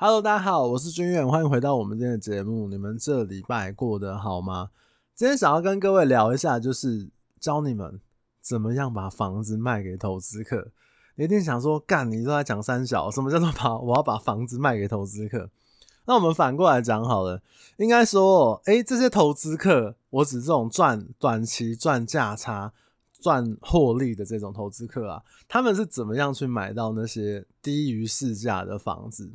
Hello，大家好，我是军远，欢迎回到我们今天的节目。你们这礼拜过得好吗？今天想要跟各位聊一下，就是教你们怎么样把房子卖给投资客。你一定想说，干，你都在讲三小，什么叫做把我要把房子卖给投资客？那我们反过来讲好了，应该说，诶，这些投资客，我指这种赚短期赚价差、赚获利的这种投资客啊，他们是怎么样去买到那些低于市价的房子？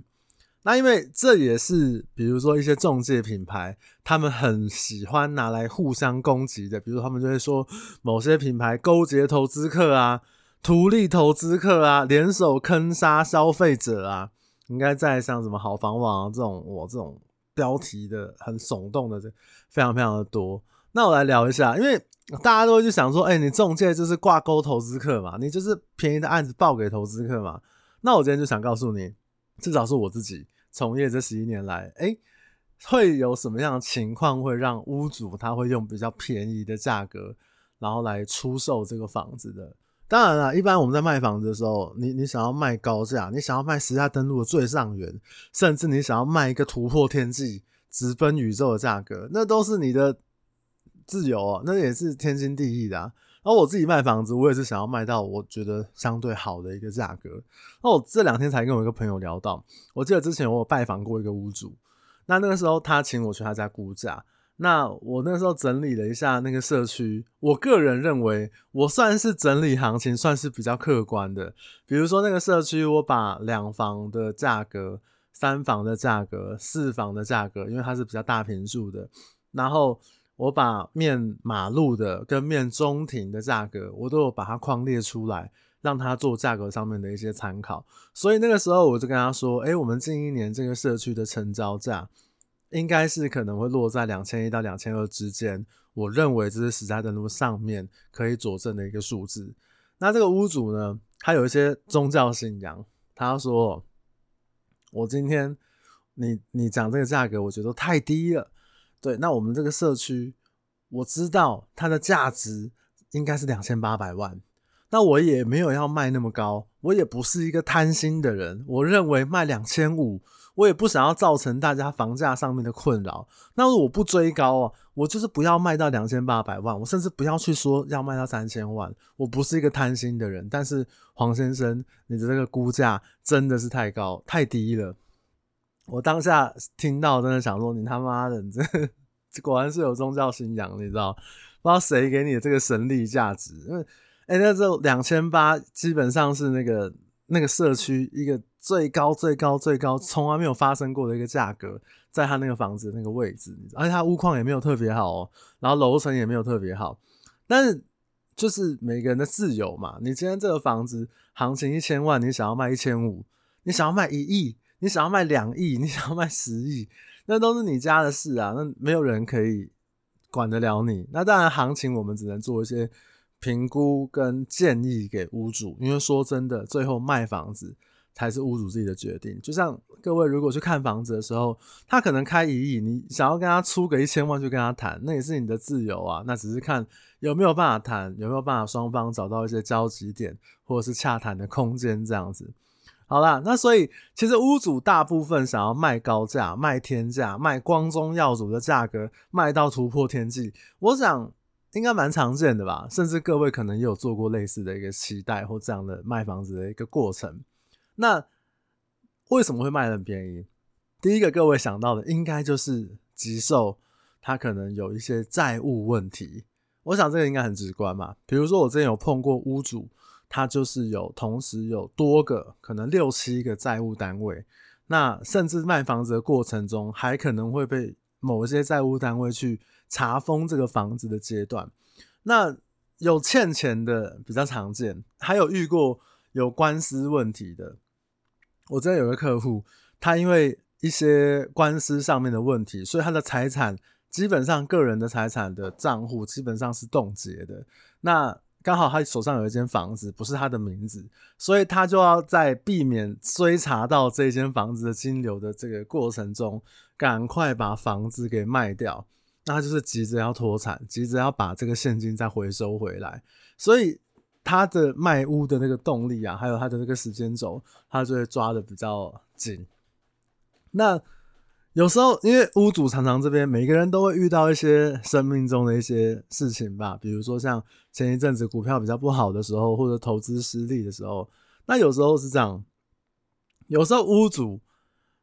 那因为这也是，比如说一些中介品牌，他们很喜欢拿来互相攻击的。比如他们就会说，某些品牌勾结投资客啊，图利投资客啊，联手坑杀消费者啊。应该在像什么好房网啊这种，我这种标题的很耸动的，这非常非常的多。那我来聊一下，因为大家都会去想说，哎，你中介就是挂钩投资客嘛，你就是便宜的案子报给投资客嘛。那我今天就想告诉你，至少是我自己。从业这十一年来，诶，会有什么样的情况会让屋主他会用比较便宜的价格，然后来出售这个房子的？当然了，一般我们在卖房子的时候，你你想要卖高价，你想要卖实价登录的最上缘，甚至你想要卖一个突破天际、直奔宇宙的价格，那都是你的自由哦，那也是天经地义的啊。然后我自己卖房子，我也是想要卖到我觉得相对好的一个价格。那我这两天才跟我一个朋友聊到，我记得之前我有拜访过一个屋主，那那个时候他请我去他家估价，那我那时候整理了一下那个社区，我个人认为我算是整理行情算是比较客观的。比如说那个社区，我把两房的价格、三房的价格、四房的价格，因为它是比较大平数的，然后。我把面马路的跟面中庭的价格，我都有把它框列出来，让他做价格上面的一些参考。所以那个时候我就跟他说：“哎、我们近一年这个社区的成交价，应该是可能会落在两千一到两千二之间。我认为这是实价登录上面可以佐证的一个数字。那这个屋主呢，他有一些宗教信仰，他说：我今天你你讲这个价格，我觉得太低了。”对，那我们这个社区，我知道它的价值应该是两千八百万，那我也没有要卖那么高，我也不是一个贪心的人，我认为卖两千五，我也不想要造成大家房价上面的困扰，那我不追高啊，我就是不要卖到两千八百万，我甚至不要去说要卖到三千万，我不是一个贪心的人，但是黄先生，你的这个估价真的是太高，太低了。我当下听到，真的想说：“你他妈的，你这 果然是有宗教信仰，你知道？不知道谁给你的这个神力价值？因为，哎、欸，那这两千八基本上是那个那个社区一个最高、最高、最高，从来没有发生过的一个价格，在他那个房子那个位置，而且他屋况也没有特别好哦，然后楼层也没有特别好，但是就是每个人的自由嘛。你今天这个房子行情一千万，你想要卖一千五，你想要卖一亿。”你想要卖两亿，你想要卖十亿，那都是你家的事啊，那没有人可以管得了你。那当然，行情我们只能做一些评估跟建议给屋主，因为说真的，最后卖房子才是屋主自己的决定。就像各位如果去看房子的时候，他可能开一亿，你想要跟他出个一千万去跟他谈，那也是你的自由啊。那只是看有没有办法谈，有没有办法双方找到一些交集点，或者是洽谈的空间这样子。好啦，那所以其实屋主大部分想要卖高价、卖天价、卖光宗耀祖的价格，卖到突破天际，我想应该蛮常见的吧。甚至各位可能也有做过类似的一个期待或这样的卖房子的一个过程。那为什么会卖得很便宜？第一个各位想到的应该就是急售，他可能有一些债务问题。我想这个应该很直观嘛。比如说我之前有碰过屋主。他就是有同时有多个可能六七个债务单位，那甚至卖房子的过程中，还可能会被某些债务单位去查封这个房子的阶段。那有欠钱的比较常见，还有遇过有官司问题的。我这有个客户，他因为一些官司上面的问题，所以他的财产基本上个人的财产的账户基本上是冻结的。那刚好他手上有一间房子，不是他的名字，所以他就要在避免追查到这间房子的金流的这个过程中，赶快把房子给卖掉。那他就是急着要脱产，急着要把这个现金再回收回来，所以他的卖屋的那个动力啊，还有他的那个时间轴，他就会抓得比较紧。那有时候，因为屋主常常这边每个人都会遇到一些生命中的一些事情吧，比如说像前一阵子股票比较不好的时候，或者投资失利的时候，那有时候是这样，有时候屋主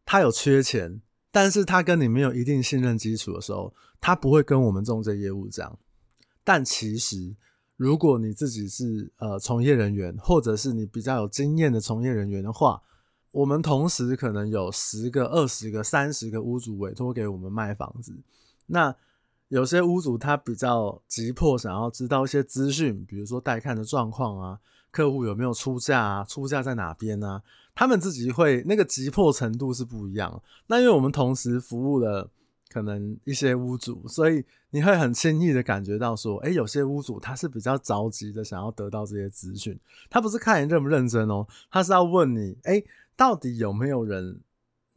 他有缺钱，但是他跟你没有一定信任基础的时候，他不会跟我们中介业务讲。但其实，如果你自己是呃从业人员，或者是你比较有经验的从业人员的话，我们同时可能有十个、二十个、三十个屋主委托给我们卖房子。那有些屋主他比较急迫，想要知道一些资讯，比如说带看的状况啊，客户有没有出价啊，出价在哪边啊，他们自己会那个急迫程度是不一样。那因为我们同时服务了可能一些屋主，所以你会很轻易的感觉到说，哎、有些屋主他是比较着急的，想要得到这些资讯。他不是看你认不认真哦，他是要问你，哎、到底有没有人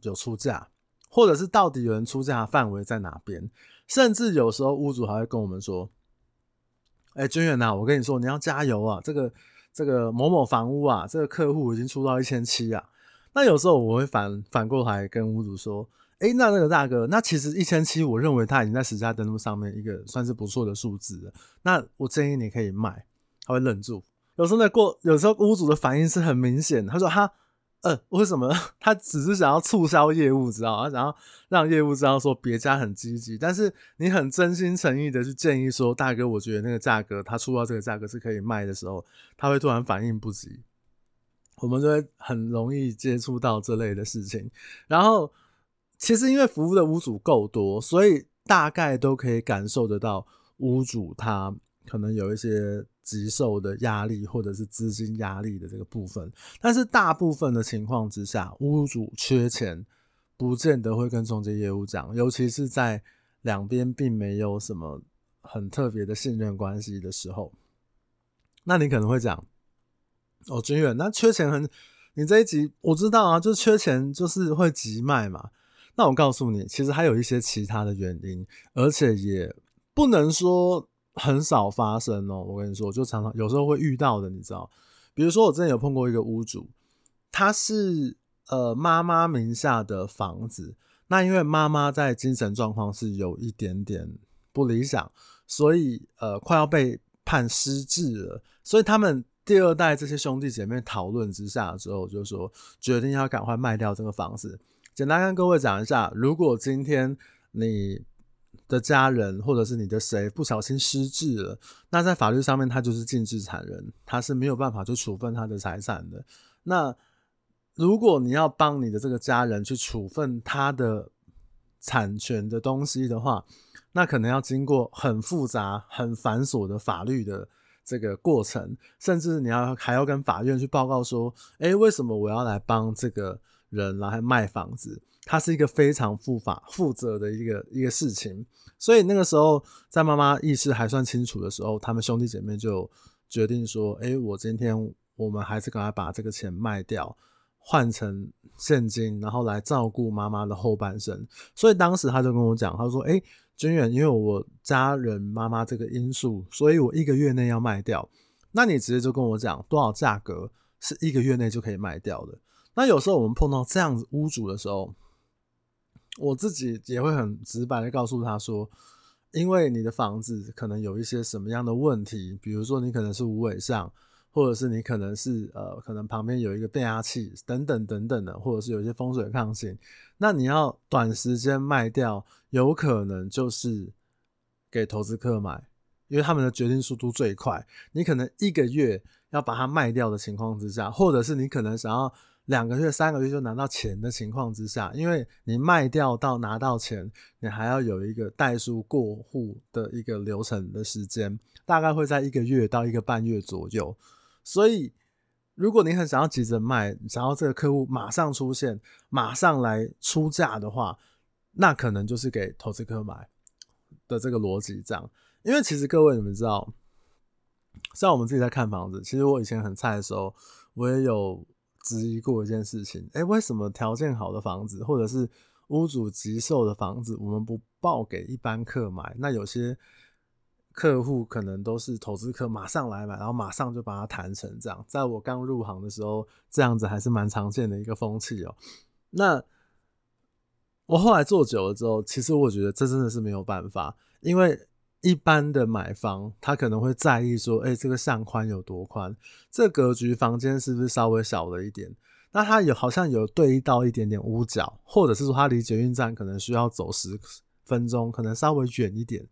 有出价，或者是到底有人出价的范围在哪边？甚至有时候屋主还会跟我们说：“哎、欸，军远呐，我跟你说，你要加油啊！这个这个某某房屋啊，这个客户已经出到一千七啊。”那有时候我会反反过来跟屋主说：“哎、那那个大哥，那其实一千七，我认为他已经在实价登录上面一个算是不错的数字了。那我建议你可以卖。”他会愣住。有时候呢，过有时候屋主的反应是很明显，他说：“哈。”呃，为什么 他只是想要促销业务，知道吗？他想要让业务知道说别家很积极，但是你很真心诚意的去建议说，大哥，我觉得那个价格他出到这个价格是可以卖的时候，他会突然反应不及，我们就会很容易接触到这类的事情。然后，其实因为服务的屋主够多，所以大概都可以感受得到屋主他可能有一些。急售的压力，或者是资金压力的这个部分，但是大部分的情况之下，屋主缺钱，不见得会跟中介业务讲，尤其是在两边并没有什么很特别的信任关系的时候。那你可能会讲，哦，君远，那缺钱很，你这一集我知道啊，就缺钱就是会急卖嘛。那我告诉你，其实还有一些其他的原因，而且也不能说。很少发生哦，我跟你说，就常常有时候会遇到的，你知道？比如说，我之前有碰过一个屋主，他是呃妈妈名下的房子，那因为妈妈在精神状况是有一点点不理想，所以呃快要被判失智了，所以他们第二代这些兄弟姐妹讨论之下之后，就说决定要赶快卖掉这个房子。简单跟各位讲一下，如果今天你的家人或者是你的谁不小心失智了，那在法律上面他就是净资产人，他是没有办法去处分他的财产的。那如果你要帮你的这个家人去处分他的产权的东西的话，那可能要经过很复杂、很繁琐的法律的这个过程，甚至你要还要跟法院去报告说，诶，为什么我要来帮这个人来卖房子？它是一个非常负法负责的一个一个事情，所以那个时候在妈妈意识还算清楚的时候，他们兄弟姐妹就决定说：“哎，我今天我们还是赶快把这个钱卖掉，换成现金，然后来照顾妈妈的后半生。”所以当时他就跟我讲，他说：“哎，军远，因为我家人妈妈这个因素，所以我一个月内要卖掉。那你直接就跟我讲多少价格是一个月内就可以卖掉的。那有时候我们碰到这样子屋主的时候。”我自己也会很直白的告诉他说，因为你的房子可能有一些什么样的问题，比如说你可能是无尾巷，或者是你可能是呃，可能旁边有一个变压器等等等等的，或者是有一些风水抗性，那你要短时间卖掉，有可能就是给投资客买，因为他们的决定速度最快，你可能一个月要把它卖掉的情况之下，或者是你可能想要。两个月、三个月就拿到钱的情况之下，因为你卖掉到拿到钱，你还要有一个代书过户的一个流程的时间，大概会在一个月到一个半月左右。所以，如果你很想要急着卖，想要这个客户马上出现、马上来出价的话，那可能就是给投资客买的这个逻辑这样。因为其实各位你们知道，像我们自己在看房子，其实我以前很菜的时候，我也有。质疑过一件事情，诶、欸，为什么条件好的房子，或者是屋主急售的房子，我们不报给一般客买？那有些客户可能都是投资客，马上来买，然后马上就把它谈成这样。在我刚入行的时候，这样子还是蛮常见的一个风气哦。那我后来做久了之后，其实我觉得这真的是没有办法，因为一般的买房他可能会在意说，哎、这个相宽有多宽，这格局房间是不是稍微小了一点？那他有好像有对到一点点屋角，或者是说他离捷运站可能需要走十分钟，可能稍微远一点，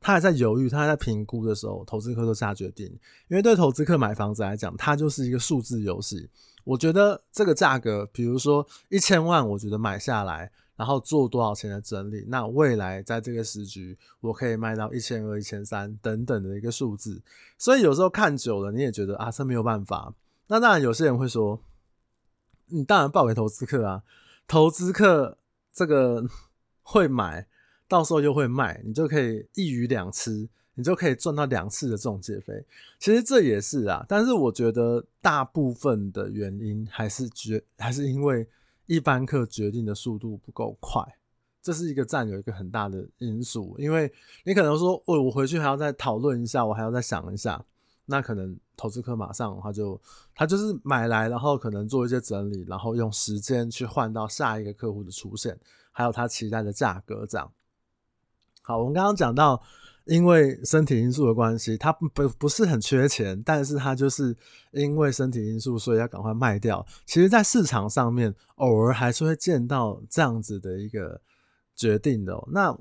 他还在犹豫，他还在评估的时候，投资客都下决定，因为对投资客买房子来讲，它就是一个数字游戏。我觉得这个价格，比如说一千万，我觉得买下来。然后做多少钱的整理，那未来在这个时局，我可以卖到一千二、一千三等等的一个数字。所以有时候看久了，你也觉得啊，这没有办法。那当然，有些人会说，你当然报给投资客啊，投资客这个 会买，到时候又会卖，你就可以一鱼两吃，你就可以赚到两次的中介费。其实这也是啊，但是我觉得大部分的原因还是觉还是因为。一般客决定的速度不够快，这是一个占有一个很大的因素。因为你可能说，哦，我回去还要再讨论一下，我还要再想一下，那可能投资客马上他就他就是买来，然后可能做一些整理，然后用时间去换到下一个客户的出现，还有他期待的价格这样。好，我们刚刚讲到。因为身体因素的关系，他不不是很缺钱，但是他就是因为身体因素，所以要赶快卖掉。其实，在市场上面，偶尔还是会见到这样子的一个决定的。那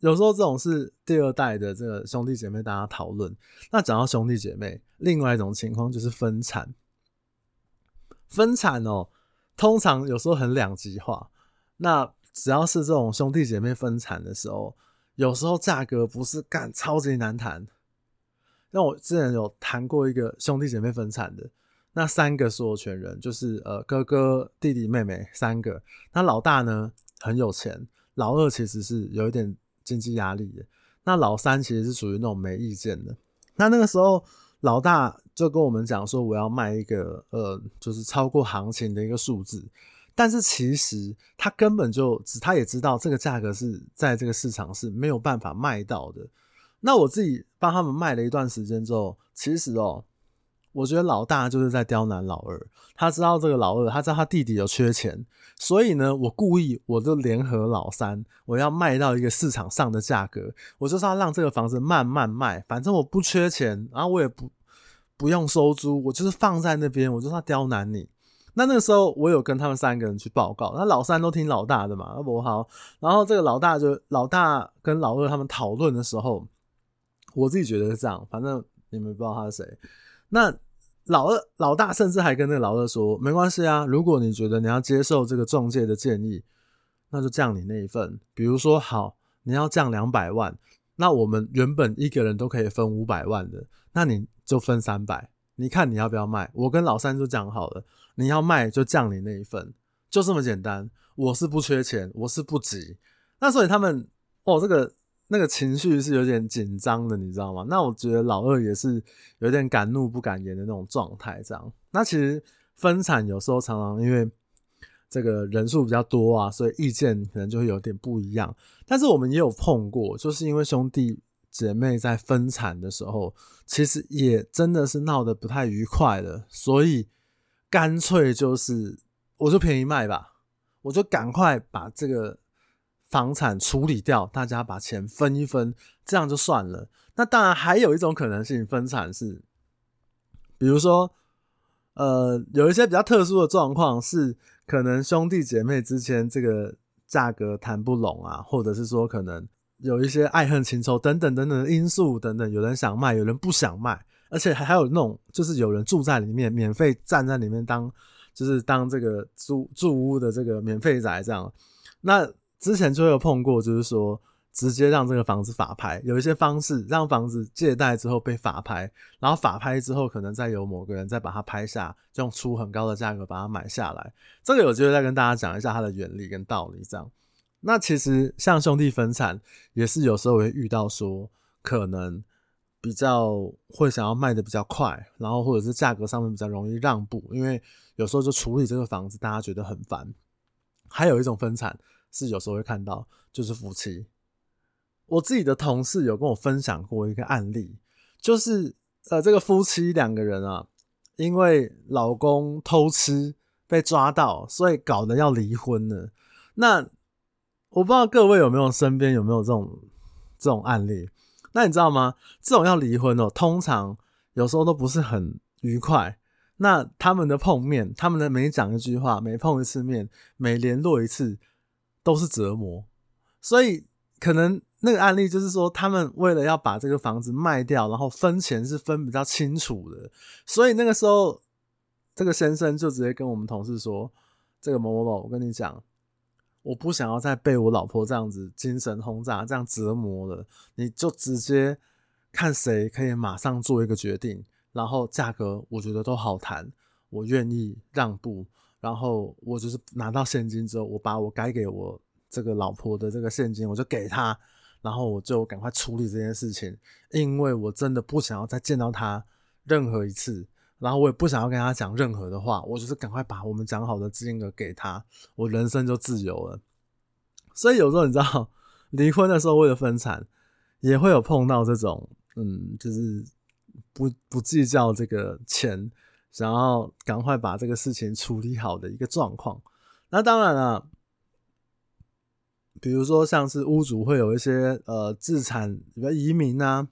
有时候这种是第二代的这个兄弟姐妹大家讨论。那讲到兄弟姐妹，另外一种情况就是分产。分产喔，通常有时候很两极化。那只要是这种兄弟姐妹分产的时候。有时候价格不是干超级难谈，那我之前有谈过一个兄弟姐妹分产的，那三个所有权人就是呃哥哥、弟弟、妹妹三个，那老大呢很有钱，老二其实是有一点经济压力的，那老三其实是属于那种没意见的。那那个时候老大就跟我们讲说，我要卖一个呃就是超过行情的一个数字。但是其实他根本就，他也知道这个价格是在这个市场是没有办法卖到的。那我自己帮他们卖了一段时间之后，其实哦，我觉得老大就是在刁难老二。他知道这个老二，他知道他弟弟有缺钱，所以呢，我故意我就联合老三，我要卖到一个市场上的价格，我就是要让这个房子慢慢卖，反正我不缺钱，然后我也不不用收租，我就是放在那边，我就是要刁难你。那那个时候，我有跟他们三个人去报告，那老三都听老大的嘛，那不好。然后这个老大就老大跟老二他们讨论的时候，我自己觉得是这样，反正你们不知道他是谁。那老二老大甚至还跟那个老二说，没关系啊，如果你觉得你要接受这个中介的建议，那就降你那一份。比如说，好，你要降两百万，那我们原本一个人都可以分五百万的，那你就分三百。你看你要不要卖？我跟老三就讲好了，你要卖就降你那一份，就这么简单。我是不缺钱，我是不急。那所以他们哦，这个那个情绪是有点紧张的，你知道吗？那我觉得老二也是有点敢怒不敢言的那种状态，这样。那其实分产有时候常常因为这个人数比较多啊，所以意见可能就会有点不一样。但是我们也有碰过，就是因为兄弟。姐妹在分产的时候，其实也真的是闹得不太愉快的，所以干脆就是我就便宜卖吧，我就赶快把这个房产处理掉，大家把钱分一分，这样就算了。那当然还有一种可能性，分产是，比如说，呃，有一些比较特殊的状况是，可能兄弟姐妹之间这个价格谈不拢啊，或者是说可能。有一些爱恨情仇等等等等因素等等，有人想卖，有人不想卖，而且还还有那种就是有人住在里面，免费站在里面当就是当这个住住屋的这个免费宅这样。那之前就有碰过，就是说直接让这个房子法拍，有一些方式让房子借贷之后被法拍，然后法拍之后可能再由某个人再把它拍下，就用出很高的价格把它买下来。这个有机会再跟大家讲一下它的原理跟道理这样。那其实像兄弟分产也是有时候会遇到说，可能比较会想要卖的比较快，然后或者是价格上面比较容易让步，因为有时候就处理这个房子大家觉得很烦。还有一种分产是有时候会看到，就是夫妻。我自己的同事有跟我分享过一个案例，就是呃这个夫妻两个人啊，因为老公偷吃被抓到，所以搞得要离婚了。那我不知道各位有没有身边有没有这种这种案例？那你知道吗？这种要离婚哦，通常有时候都不是很愉快。那他们的碰面，他们的每讲一句话，每碰一次面，每联络一次，都是折磨。所以可能那个案例就是说，他们为了要把这个房子卖掉，然后分钱是分比较清楚的。所以那个时候，这个先生就直接跟我们同事说：“这个某某某，我跟你讲。”我不想要再被我老婆这样子精神轰炸，这样折磨了。你就直接看谁可以马上做一个决定，然后价格我觉得都好谈，我愿意让步。然后我就是拿到现金之后，我把我该给我这个老婆的这个现金我就给她，然后我就赶快处理这件事情，因为我真的不想要再见到她任何一次。然后我也不想要跟他讲任何的话，我就是赶快把我们讲好的金额给他，我人生就自由了。所以有时候你知道，离婚的时候为了分产，也会有碰到这种，嗯，就是不不计较这个钱，想要赶快把这个事情处理好的一个状况。那当然了，比如说像是屋主会有一些呃自产，比如移民啊、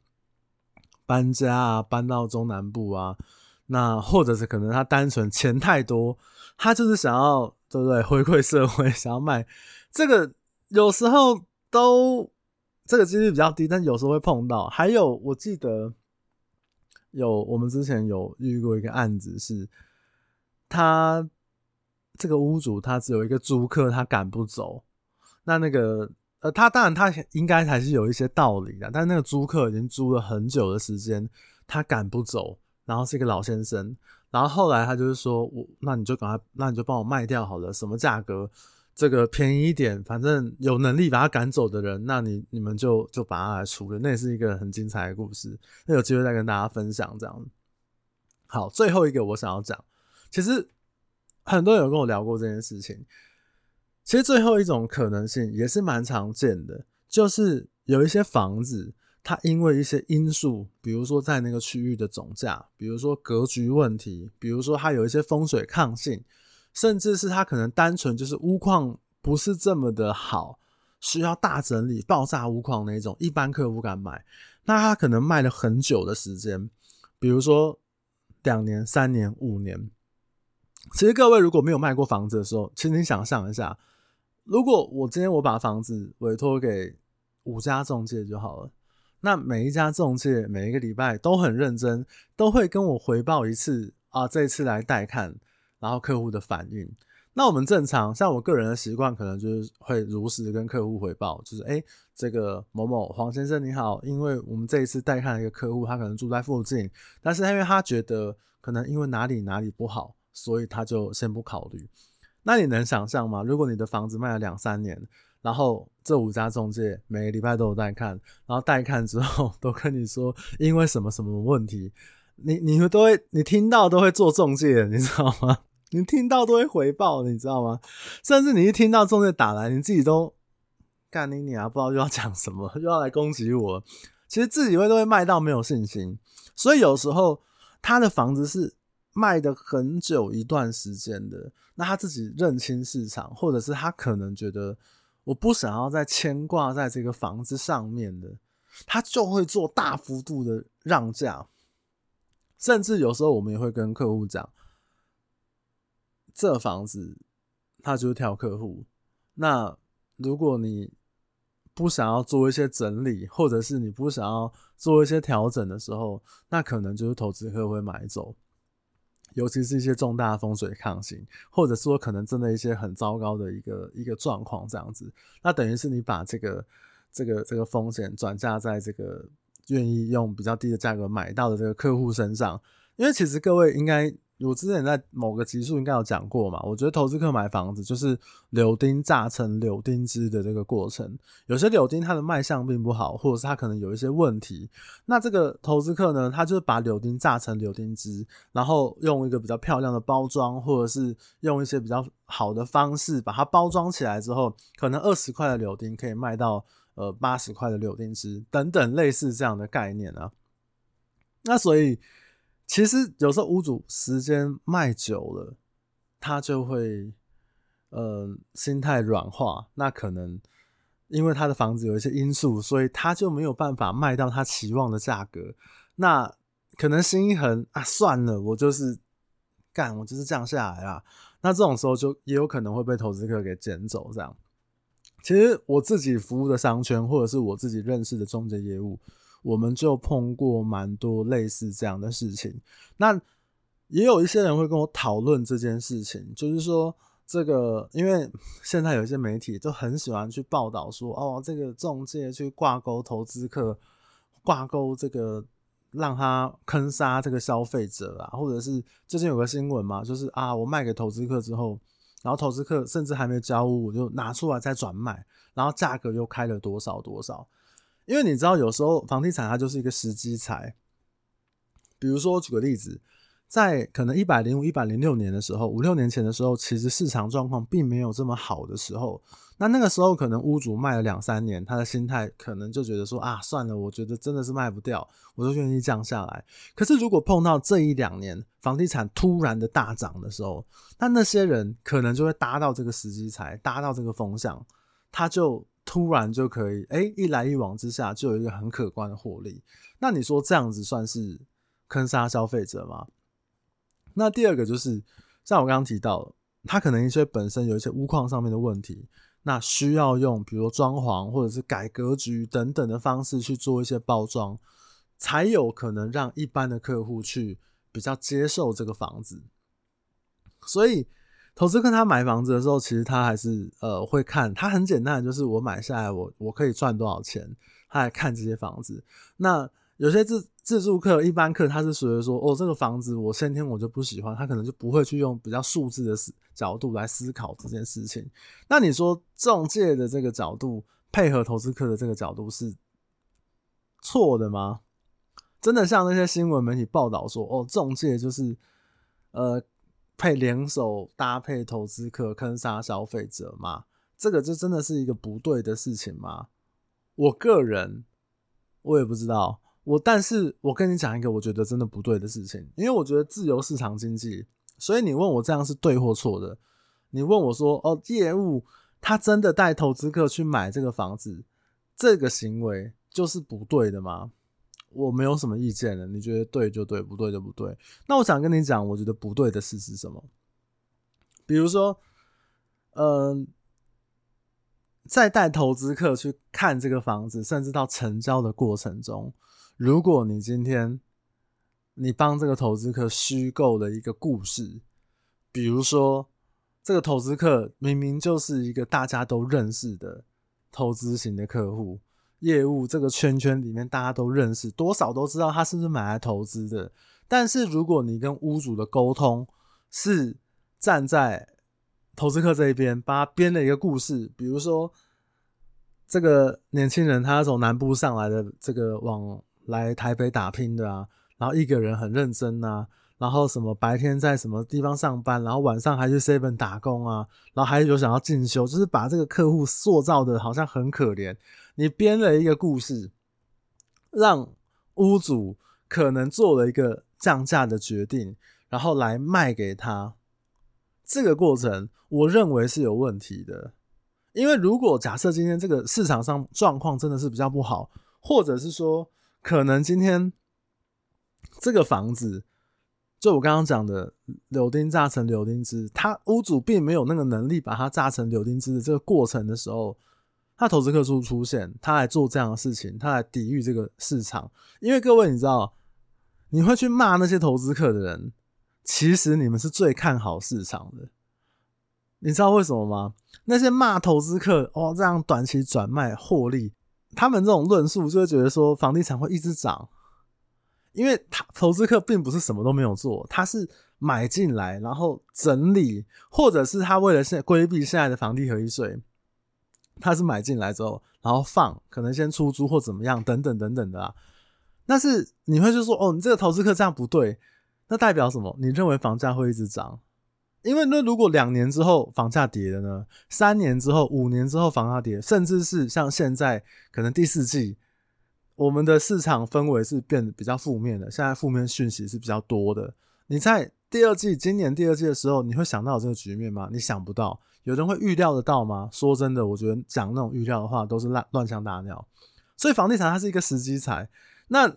搬家啊、搬到中南部啊。那或者是可能他单纯钱太多，他就是想要对不对回馈社会，想要卖这个，有时候都这个几率比较低，但有时候会碰到。还有我记得有我们之前有遇过一个案子，是他这个屋主他只有一个租客，他赶不走。那那个呃，他当然他应该还是有一些道理的，但那个租客已经租了很久的时间，他赶不走。然后是一个老先生，然后后来他就是说，我那你就赶快，那你就帮我卖掉好了，什么价格，这个便宜一点，反正有能力把他赶走的人，那你你们就就把他来处理，那也是一个很精彩的故事，那有机会再跟大家分享这样。好，最后一个我想要讲，其实很多人有跟我聊过这件事情，其实最后一种可能性也是蛮常见的，就是有一些房子。它因为一些因素，比如说在那个区域的总价，比如说格局问题，比如说它有一些风水抗性，甚至是它可能单纯就是屋况不是这么的好，需要大整理、爆炸屋况那种，一般客户不敢买。那它可能卖了很久的时间，比如说两年、三年、五年。其实各位如果没有卖过房子的时候，请你想象一下，如果我今天我把房子委托给五家中介就好了。那每一家中介每一个礼拜都很认真，都会跟我回报一次啊，这一次来带看，然后客户的反应。那我们正常，像我个人的习惯，可能就是会如实跟客户回报，就是哎，这个某某黄先生你好，因为我们这一次带看一个客户，他可能住在附近，但是因为他觉得可能因为哪里哪里不好，所以他就先不考虑。那你能想象吗？如果你的房子卖了两三年，然后这五家中介每个礼拜都有带看，然后带看之后都跟你说因为什么什么问题，你你们都会你听到都会做中介，你知道吗？你听到都会回报，你知道吗？甚至你一听到中介打来，你自己都干你你啊，不知道又要讲什么，又要来攻击我。其实自己会都会卖到没有信心，所以有时候他的房子是卖的很久一段时间的，那他自己认清市场，或者是他可能觉得。我不想要再牵挂在这个房子上面的，他就会做大幅度的让价，甚至有时候我们也会跟客户讲，这房子他就是挑客户。那如果你不想要做一些整理，或者是你不想要做一些调整的时候，那可能就是投资客会买走。尤其是一些重大风水抗性，或者说可能真的一些很糟糕的一个一个状况这样子，那等于是你把这个这个这个风险转嫁在这个愿意用比较低的价格买到的这个客户身上，因为其实各位应该。我之前在某个集数应该有讲过嘛，我觉得投资客买房子就是柳丁榨成柳丁汁的这个过程。有些柳丁它的卖相并不好，或者是它可能有一些问题。那这个投资客呢，他就是把柳丁榨成柳丁汁，然后用一个比较漂亮的包装，或者是用一些比较好的方式把它包装起来之后，可能二十块的柳丁可以卖到呃八十块的柳丁汁等等类似这样的概念啊。那所以。其实有时候屋主时间卖久了，他就会，呃，心态软化，那可能因为他的房子有一些因素，所以他就没有办法卖到他期望的价格。那可能心一横啊，算了，我就是干，我就是降下来啦。那这种时候就也有可能会被投资客给捡走。这样，其实我自己服务的商圈，或者是我自己认识的中介业务，我们就碰过蛮多类似这样的事情。那也有一些人会跟我讨论这件事情，就是说。这个，因为 现在有一些媒体都很喜欢去报道说，哦，这个中介去挂钩投资客，挂钩这个让他坑杀这个消费者啊，或者是最近有个新闻嘛，就是啊，我卖给投资客之后，然后投资客甚至还没交屋，我就拿出来再转卖，然后价格又开了多少多少。因为你知道，有时候房地产它就是一个时机财，比如说我举个例子。在可能一百零五、一百零六年的时候，五六年前的时候，其实市场状况并没有这么好的时候。那那个时候，可能屋主卖了两三年，他的心态可能就觉得说啊，算了，我觉得真的是卖不掉，我就愿意降下来。可是如果碰到这一两年房地产突然的大涨的时候，那那些人可能就会搭到这个时机财，搭到这个风向，他就突然就可以哎、一来一往之下就有一个很可观的获利。那你说这样子算是坑杀消费者吗？那第二个就是，像我刚刚提到，他可能一些本身有一些屋况上面的问题，那需要用比如说装潢或者是改格局等等的方式去做一些包装，才有可能让一般的客户去比较接受这个房子。所以，投资客他买房子的时候，其实他还是呃会看，他很简单就是我买下来我我可以赚多少钱，他来看这些房子。那有些自自住客、一般客，他是属于说，哦，这个房子我先天我就不喜欢，他可能就不会去用比较数字的思角度来思考这件事情。那你说中介的这个角度配合投资客的这个角度是错的吗？真的像那些新闻媒体报道说，哦，中介就是呃配联手搭配投资客坑杀消费者吗？这个就真的是一个不对的事情吗？我个人我也不知道。我，但是我跟你讲一个我觉得真的不对的事情，因为我觉得自由市场经济，所以你问我这样是对或错的，你问我说，哦，业务他真的带投资客去买这个房子，这个行为就是不对的吗？我没有什么意见了，你觉得对就对，不对就不对。那我想跟你讲，我觉得不对的事是什么？比如说，嗯、呃，在带投资客去看这个房子，甚至到成交的过程中。如果你今天你帮这个投资客虚构了一个故事，比如说这个投资客明明就是一个大家都认识的投资型的客户，业务这个圈圈里面大家都认识，多少都知道他是不是买来投资的。但是如果你跟屋主的沟通是站在投资客这一边，帮他编了一个故事，比如说这个年轻人他从南部上来的这个往。来台北打拼的啊，然后一个人很认真啊，然后什么白天在什么地方上班，然后晚上还去 Seven 打工啊，然后还有想要进修，就是把这个客户塑造的好像很可怜。你编了一个故事，让屋主可能做了一个降价的决定，然后来卖给他。这个过程我认为是有问题的，因为如果假设今天这个市场上状况真的是比较不好，或者是说。可能今天这个房子，就我刚刚讲的柳丁榨成柳丁汁，他屋主并没有那个能力把它榨成柳丁汁的这个过程的时候，他投资客出出现，他来做这样的事情，他来抵御这个市场。因为各位你知道，你会去骂那些投资客的人，其实你们是最看好市场的。你知道为什么吗？那些骂投资客哦，这样短期转卖获利。他们这种论述就会觉得说房地产会一直涨，因为他投资客并不是什么都没有做，他是买进来然后整理，或者是他为了现规避现在的房地合一税，他是买进来之后然后放，可能先出租或怎么样等等等等的啊。但是你会就说哦，你这个投资客这样不对，那代表什么？你认为房价会一直涨？因为那如果两年之后房价跌了呢？三年之后、五年之后房价跌，甚至是像现在可能第四季，我们的市场氛围是变得比较负面的。现在负面讯息是比较多的。你在第二季、今年第二季的时候，你会想到这个局面吗？你想不到，有人会预料得到吗？说真的，我觉得讲那种预料的话都是乱乱枪打鸟。所以房地产它是一个时机财。那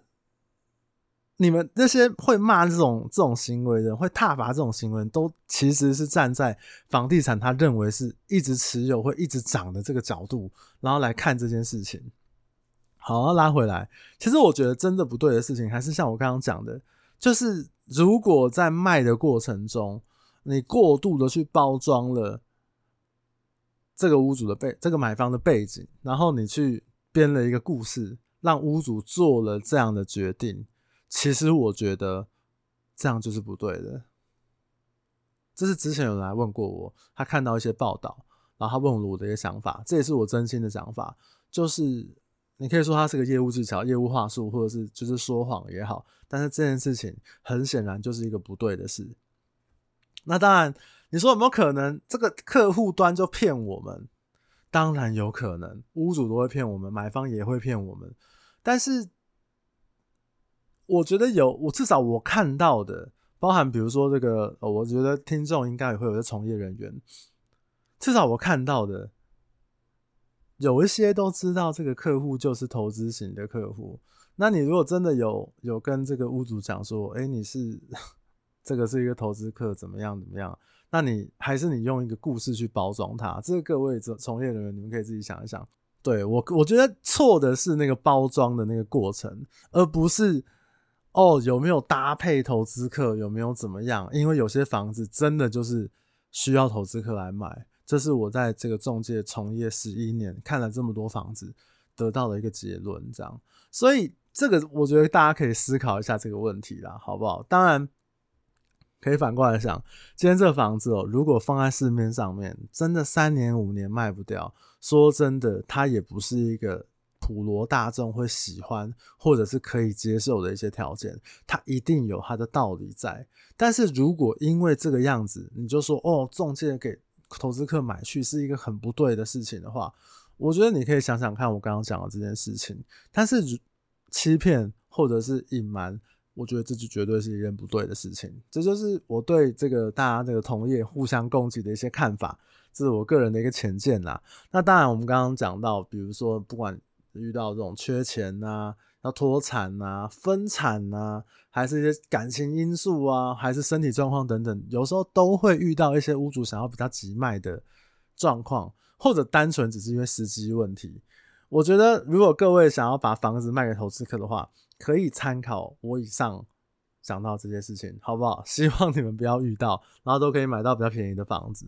你们那些会骂这种这种行为的人，会挞伐这种行为，都其实是站在房地产他认为是一直持有会一直涨的这个角度，然后来看这件事情。好，拉回来，其实我觉得真的不对的事情，还是像我刚刚讲的，就是如果在卖的过程中，你过度的去包装了这个屋主的背，这个买方的背景，然后你去编了一个故事，让屋主做了这样的决定。其实我觉得这样就是不对的。这是之前有人来问过我，他看到一些报道，然后他问了我的一个想法，这也是我真心的想法。就是你可以说他是个业务技巧、业务话术，或者是就是说谎也好，但是这件事情很显然就是一个不对的事。那当然，你说有没有可能这个客户端就骗我们？当然有可能，屋主都会骗我们，买方也会骗我们，但是。我觉得有，我至少我看到的，包含比如说这个，我觉得听众应该也会有些从业人员，至少我看到的，有一些都知道这个客户就是投资型的客户。那你如果真的有有跟这个屋主讲说，哎，你是这个是一个投资客，怎么样怎么样？那你还是你用一个故事去包装它，这个各位从从业人员，你们可以自己想一想。对，我，我觉得错的是那个包装的那个过程，而不是。哦，有没有搭配投资客？有没有怎么样？因为有些房子真的就是需要投资客来买，这是我在这个中介从业十一年，看了这么多房子得到的一个结论。这样，所以这个我觉得大家可以思考一下这个问题啦，好不好？当然可以反过来想，今天这个房子哦，如果放在市面上面，真的三年五年卖不掉，说真的，它也不是一个。普罗大众会喜欢或者是可以接受的一些条件，它一定有它的道理在。但是如果因为这个样子，你就说哦，中介给投资客买去是一个很不对的事情的话，我觉得你可以想想看我刚刚讲的这件事情。但是欺骗或者是隐瞒，我觉得这就绝对是一件不对的事情。这就是我对这个大家这个同业互相攻击的一些看法，这是我个人的一个浅见啦。那当然，我们刚刚讲到，比如说不管。遇到这种缺钱啊，要脱产啊，分产啊，还是一些感情因素啊，还是身体状况等等，有时候都会遇到一些屋主想要比较急卖的状况，或者单纯只是因为时机问题。我觉得，如果各位想要把房子卖给投资客的话，可以参考我以上讲到这些事情，好不好？希望你们不要遇到，然后都可以买到比较便宜的房子。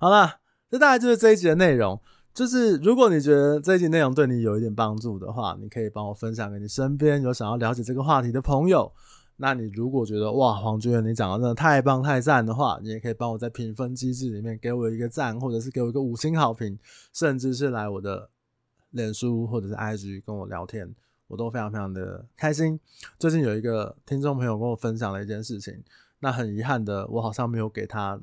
好了，这大概就是这一集的内容。就是如果你觉得这一集内容对你有一点帮助的话，你可以帮我分享给你身边有想要了解这个话题的朋友。那你如果觉得哇，黄军远你讲的真的太棒太赞的话，你也可以帮我在评分机制里面给我一个赞，或者是给我一个五星好评，甚至是来我的脸书或者是 IG 跟我聊天，我都非常非常的开心。最近有一个听众朋友跟我分享了一件事情，那很遗憾的，我好像没有给他。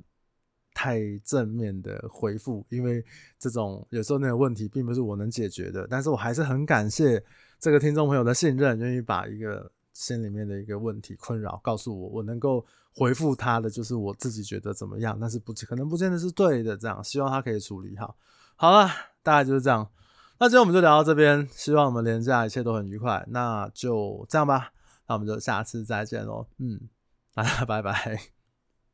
太正面的回复，因为这种有时候那个问题并不是我能解决的，但是我还是很感谢这个听众朋友的信任，愿意把一个心里面的一个问题困扰告诉我，我能够回复他的就是我自己觉得怎么样，但是不可能不见得是对的，这样希望他可以处理好。好了，大概就是这样，那今天我们就聊到这边，希望我们连假一切都很愉快，那就这样吧，那我们就下次再见喽，嗯，大家拜拜。